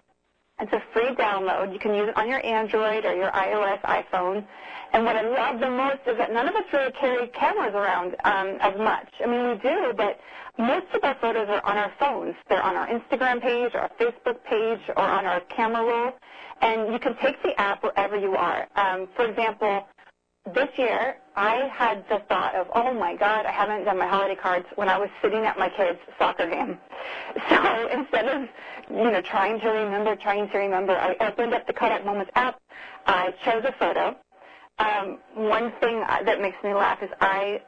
It's a free download. You can use it on your Android or your iOS iPhone. And what I love the most is that none of us really carry cameras around um, as much. I mean, we do, but most of our photos are on our phones. They're on our Instagram page our Facebook page or on our camera roll. And you can take the app wherever you are. Um, for example, this year I had the thought of, oh my God, I haven't done my holiday cards when I was sitting at my kid's soccer game. [laughs] So instead of, you know, trying to remember, trying to remember, I opened up the Kodak Moments app. I chose a photo. Um, one thing that makes me laugh is I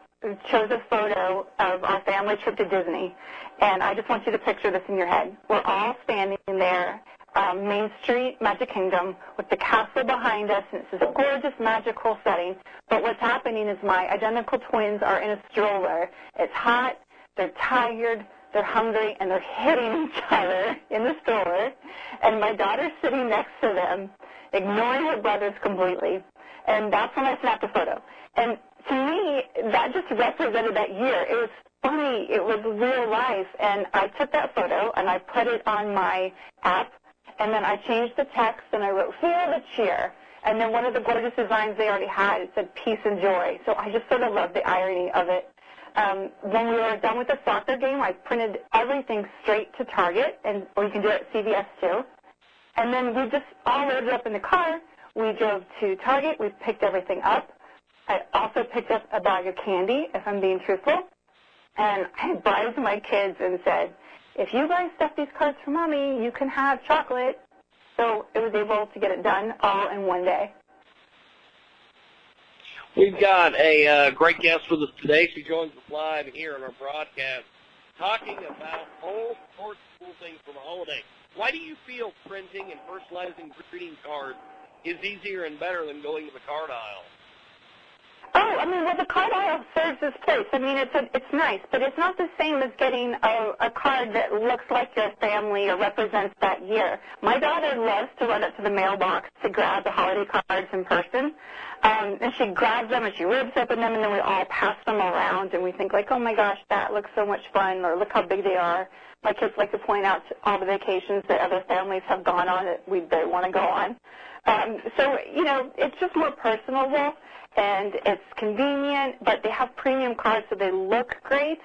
chose a photo of our family trip to Disney, and I just want you to picture this in your head. We're all standing there, um, Main Street, Magic Kingdom, with the castle behind us, and it's this gorgeous, magical setting. But what's happening is my identical twins are in a stroller. It's hot, they're tired, they're hungry, and they're hitting each other in the stroller. And my daughter's sitting next to them, ignoring her brothers completely. And that's when I snapped a photo. And to me, that just represented that year. It was funny. It was real life. And I took that photo and I put it on my app. And then I changed the text and I wrote, feel the cheer. And then one of the gorgeous designs they already had, it said peace and joy. So I just sort of loved the irony of it. Um, when we were done with the soccer game, I printed everything straight to Target, and or you can do it at CVS too. And then we just all loaded up in the car. We drove to Target. We picked everything up. I also picked up a bag of candy, if I'm being truthful. And I bribed my kids and said, if you guys stuff these cards for mommy, you can have chocolate. So it was able to get it done all in one day. We've got a uh, great guest with us today. She joins us live here on our broadcast, talking about all sorts of cool things for the holiday. Why do you feel printing and personalizing greeting cards is easier and better than going to the card aisle? Mean, well, the card aisle serves its place. I mean, it's a, it's nice, but it's not the same as getting a, a card that looks like your family or represents that year. My daughter loves to run up to the mailbox to grab the holiday cards in person, um, and she grabs them and she rips open them, and then we all pass them around, and we think like, oh my gosh, that looks so much fun, or look how big they are. My kids like to point out all the vacations that other families have gone on that we don't want to go on. Um, so, you know, it's just more personable and it's convenient, but they have premium cards so they look great,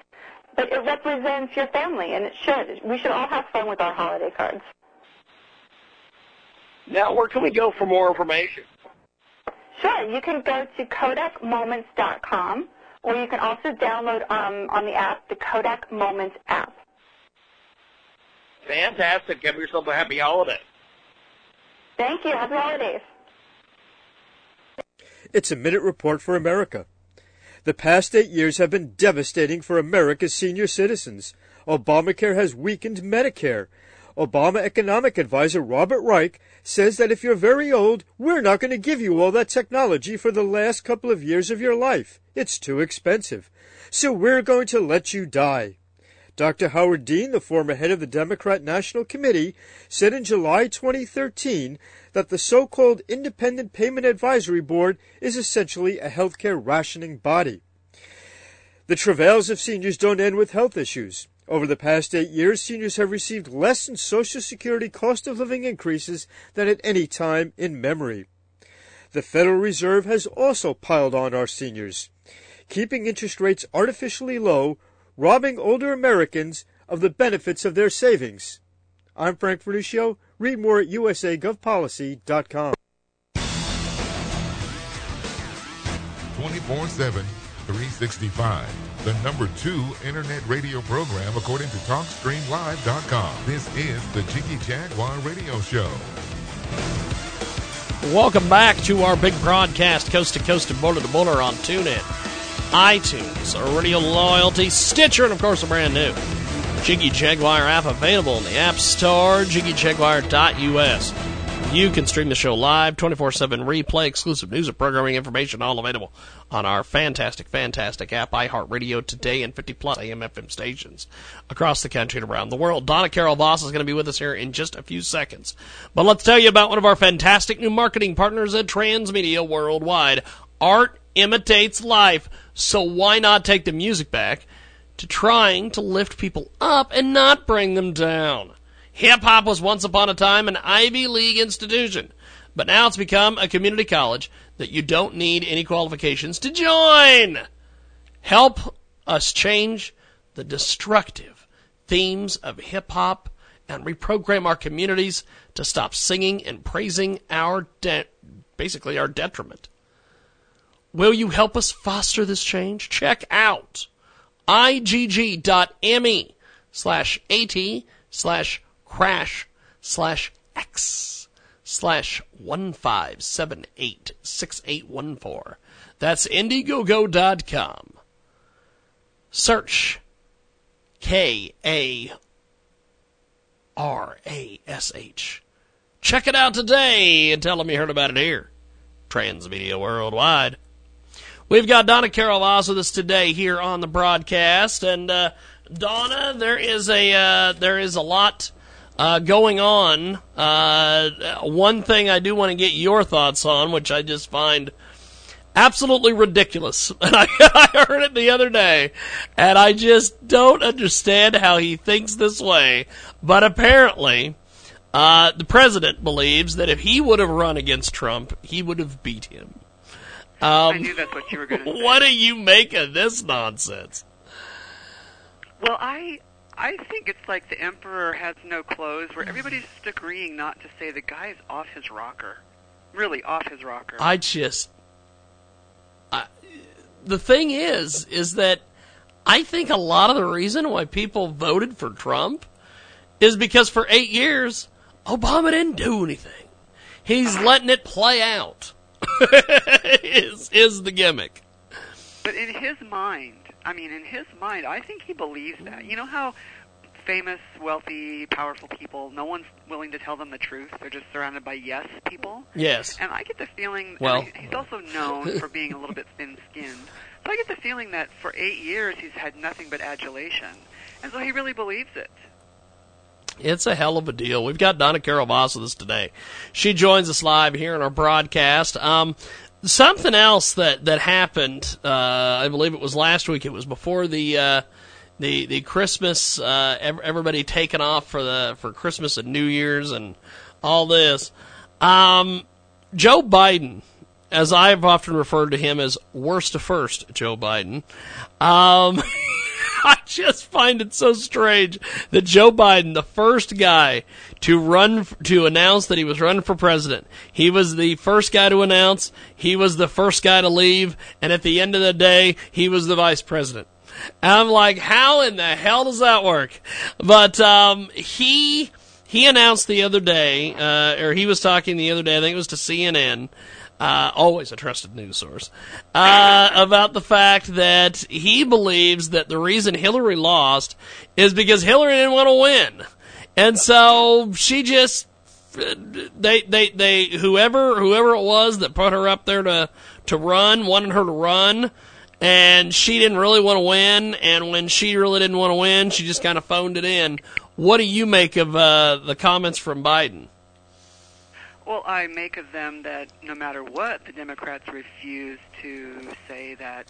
but it represents your family, and it should. We should all have fun with our holiday cards. Now, where can we go for more information? Sure, you can go to kodakmoments.com, or you can also download um, on the app the Kodak Moments app. Fantastic. Give yourself a happy holiday. Thank you. Happy holidays. It's a minute report for America. The past eight years have been devastating for America's senior citizens. Obamacare has weakened Medicare. Obama economic advisor Robert Reich says that if you're very old, we're not going to give you all that technology for the last couple of years of your life. It's too expensive. So we're going to let you die. Dr. Howard Dean, the former head of the Democrat National Committee, said in July 2013 that the so-called Independent Payment Advisory Board is essentially a healthcare rationing body. The travails of seniors don't end with health issues. Over the past eight years, seniors have received less in Social Security cost of living increases than at any time in memory. The Federal Reserve has also piled on our seniors, keeping interest rates artificially low, robbing older Americans of the benefits of their savings. I'm Frank Vernuccio. Read more at usagovpolicy.com. 24 7, 365. The number two internet radio program according to TalkStreamLive.com. This is the Jiggy Jaguar Radio Show. Welcome back to our big broadcast, coast to coast and border to border on TuneIn, iTunes, Radio Loyalty, Stitcher, and of course, a brand new Jiggy Jaguar app available in the App Store, jiggyjaguar.us. You can stream the show live, 24 7 replay, exclusive news and programming information, all available on our fantastic, fantastic app, iHeartRadio, today, and 50 plus AM FM stations across the country and around the world. Donna Carol Voss is going to be with us here in just a few seconds. But let's tell you about one of our fantastic new marketing partners at Transmedia Worldwide. Art imitates life, so why not take the music back to trying to lift people up and not bring them down? Hip hop was once upon a time an Ivy League institution, but now it's become a community college that you don't need any qualifications to join. Help us change the destructive themes of hip hop and reprogram our communities to stop singing and praising our de- basically our detriment. Will you help us foster this change? Check out igg.me slash at slash karash slash x slash 15786814. That's Indiegogo.com. Search K A R A S H. Check it out today and tell them you heard about it here. Transmedia Worldwide. We've got Donna Carol Voss with us today here on the broadcast, and uh, Donna, there is a uh, there is a lot uh, going on. Uh, one thing I do want to get your thoughts on, which I just find absolutely ridiculous, [laughs] and I, [laughs] I heard it the other day, and I just don't understand how he thinks this way. But apparently, uh, the president believes that if he would have run against Trump, he would have beat him. Um, I knew that's what you were going [laughs] to. What do you make of this nonsense? Well, I I think it's like the emperor has no clothes, where everybody's just agreeing not to say the guy's off his rocker, really off his rocker. I just, I, the thing is, is that I think a lot of the reason why people voted for Trump is because for eight years Obama didn't do anything. He's letting it play out. [laughs] is is the gimmick. But in his mind, I mean, in his mind, I think he believes that. You know how famous, wealthy, powerful people, no one's willing to tell them the truth. They're just surrounded by yes people. Yes. And I get the feeling. Well- I he's also known for being a little bit thin-skinned. So I get the feeling that for eight years he's had nothing but adulation, and so he really believes it. It's a hell of a deal. We've got Donna Carol Voss with us today. She joins us live here in our broadcast. Um, something else that that happened, uh, I believe it was last week. It was before the uh, the the Christmas. Uh, everybody taking off for the for Christmas and New Year's and all this. Um, Joe Biden, as I've often referred to him as worst to first, Joe Biden. Um, [laughs] [laughs] I just find it so strange that Joe Biden, the first guy to run to announce that he was running for president, he was the first guy to announce, he was the first guy to leave, and at the end of the day, he was the vice president. And I'm like, how in the hell does that work? But um, he he announced the other day, uh, or he was talking the other day. I think it was to CNN. Uh, always a trusted news source, uh, about the fact that he believes that the reason Hillary lost is because Hillary didn't want to win. And so she just, they, they, they, whoever, whoever it was that put her up there to, to run, wanted her to run, and she didn't really want to win, and when she really didn't want to win, she just kind of phoned it in. What do you make of, uh, the comments from Biden? Well, I make of them that no matter what, the Democrats refuse to say that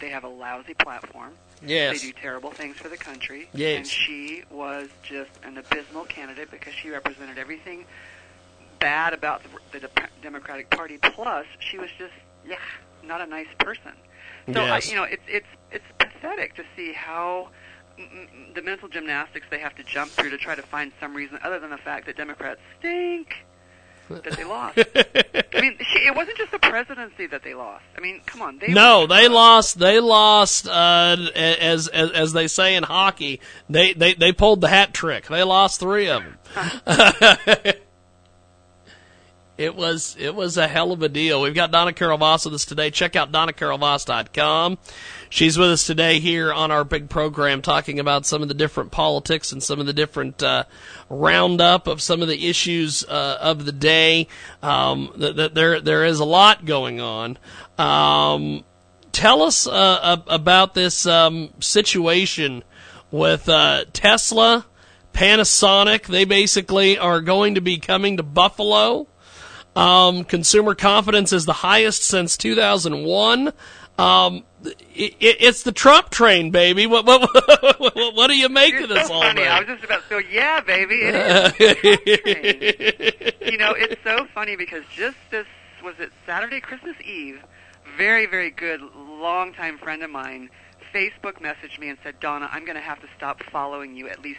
they have a lousy platform. Yes. They do terrible things for the country. Yes. And she was just an abysmal candidate because she represented everything bad about the, the De- Democratic Party. Plus, she was just, yeah, not a nice person. So, Yes. I, you know, it's it's it's pathetic to see how the mental gymnastics they have to jump through to try to find some reason other than the fact that Democrats stink that they lost. [laughs] I mean, she, it wasn't just the presidency that they lost. I mean, come on, they no, they lost. They lost. Uh, as, as as they say in hockey, they, they they pulled the hat trick. They lost three of them. [laughs] it was it was a hell of a deal. We've got Donna Carol Voss with us today. Check out donnacarolvoss.com. She's with us today here on our big program, talking about some of the different politics and some of the different uh, roundup of some of the issues uh, of the day. Um, there there is a lot going on. Um, tell us uh, about this um, situation with uh, Tesla, Panasonic. They basically are going to be coming to Buffalo. Um, consumer confidence is the highest since 2001. Um, it, it, it's the Trump train, baby. What what [laughs] what, what do you make You're of this so all funny. I was just about to go, yeah, baby. It is. train. you know, it's so funny because just this was it Saturday, Christmas Eve. Very, very good, longtime friend of mine Facebook messaged me and said, Donna, I'm going to have to stop following you at least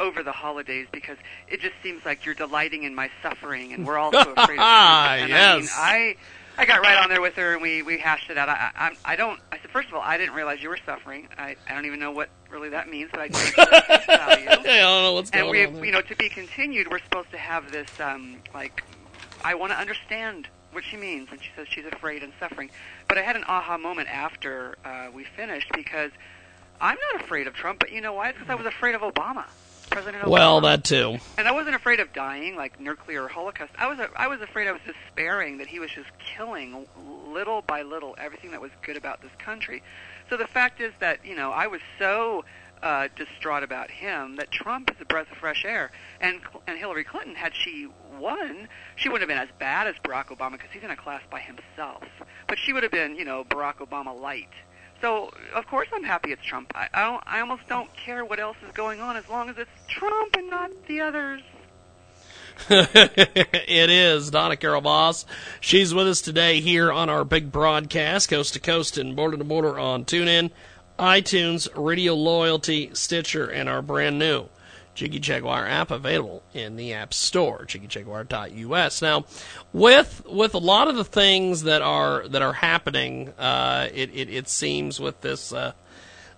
over the holidays because it just seems like you're delighting in my suffering, and we're all so afraid of [laughs] Trump. And I mean, Yes. I I got right on there with her, and we we hashed it out. I I, I don't. I said, first of all, I didn't realize you were suffering. I I don't even know what really that means, but I you. [laughs] I don't know what's and going we, on there. you know, to be continued, we're supposed to have this, um, like, I want to understand what she means when she says she's afraid and suffering. But I had an aha moment after uh, we finished because I'm not afraid of Trump, but you know why? It's because I was afraid of Obama, President Obama. Well, that too. And I wasn't afraid of dying, like nuclear holocaust. I was I was afraid I was despairing that he was just killing little by little everything that was good about this country. So the fact is that you know I was so uh, distraught about him that Trump is a breath of fresh air, and and Hillary Clinton, had she won, she wouldn't have been as bad as Barack Obama because he's in a class by himself. But she would have been you know Barack Obama light. So of course I'm happy it's Trump. I I, don't, I almost don't care what else is going on as long as it's Trump and not the others. [laughs] it is Donna Carol Voss. She's with us today here on our big broadcast, coast to coast and border to border on TuneIn, iTunes, Radio Loyalty, Stitcher, and our brand new Jiggy Jaguar app available in the App Store, jiggyjaguar.us. Now, with with a lot of the things that are that are happening, uh, it, it it seems with this uh,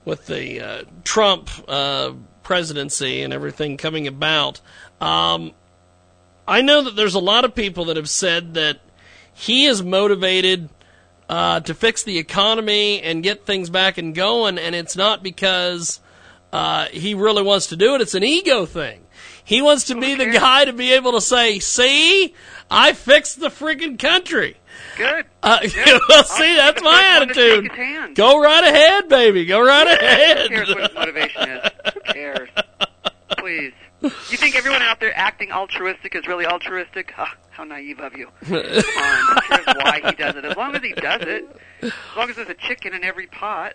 with the uh, Trump uh, presidency and everything coming about. Um, I know that there's a lot of people that have said that he is motivated uh, to fix the economy and get things back and going, and it's not because uh, he really wants to do it. It's an ego thing. He wants to be the guy to be able to say, "See, I fixed the freaking country." Good. Uh, [laughs] Yeah. well, see, that's my first one to shake attitude. Go right ahead, baby. Go right ahead. Who cares what his motivation is? Who [laughs] cares? Please. You think everyone out there acting altruistic is really altruistic? Ah, how naive of you. Come on, who cares why he does it? As long as he does it, as long as there's a chicken in every pot.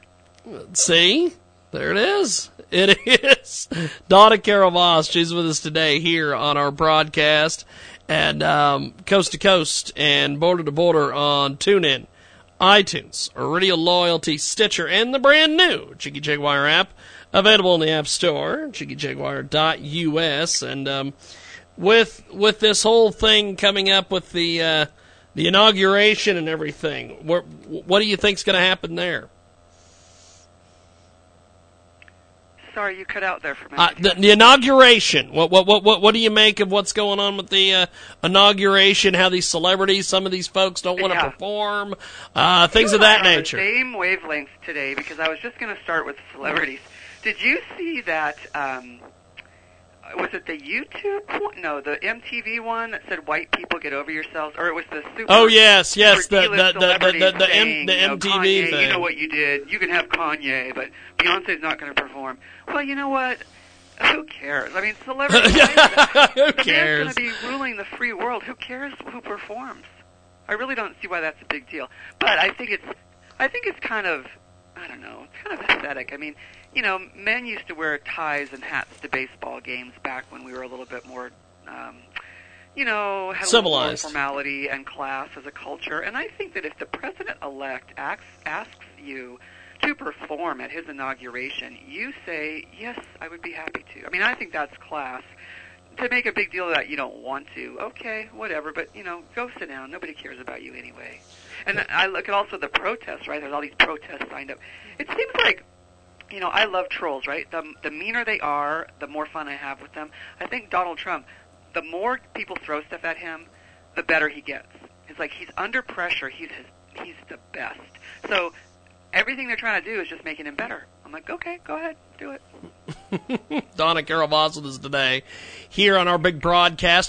See? There it is. It is. Donna Carol Voss, she's with us today here on our broadcast and um, coast to coast and border to border on TuneIn, iTunes, Radio Loyalty, Stitcher, and the brand new Jiggy Jaguar app available in the App Store, jiggyjaguar.us. And um, with with this whole thing coming up with the uh, the inauguration and everything, what, what do you think's going to happen there? Sorry, you cut out there for a Uh, the, the inauguration. What, what what what what do you make of what's going on with the uh, inauguration? How these celebrities, some of these folks don't want to Yeah. perform, uh, things of that nature. Same wavelength today because I was just going to start with celebrities. Did you see that? Um, was it the YouTube one? No, the MTV one that said "white people get over yourselves," or it was the super. Oh, yes, yes, the- the- the- the- celebrities the- the M- the you know, MTV Kanye, You know what you did. You can have Kanye, but Beyonce's not going to perform. Well, you know what? Who cares? I mean, celebrities. [laughs] Who the cares? going to be ruling the free world. Who cares who performs? I really don't see why that's a big deal. But I think it's, I think it's kind of, I don't know, kind of pathetic. I mean, you know, men used to wear ties and hats to baseball games back when we were a little bit more, um, you know, had Civilized. formality and class as a culture. And I think that if the president-elect asks, asks you to perform at his inauguration, you say, yes, I would be happy to. I mean, I think that's class to make a big deal of that you don't want to, okay, whatever, but you know, go sit down. Nobody cares about you anyway. And I look at also the protests, right? There's all these protests signed up. It seems like, you know, I love trolls, right? The the meaner they are, the more fun I have with them. I think Donald Trump, the more people throw stuff at him, the better he gets. It's like he's under pressure. He's his, he's the best. So everything they're trying to do is just making him better. I'm like, okay, go ahead, do it. [laughs] Donna Carol Voslin is today here on our big broadcast.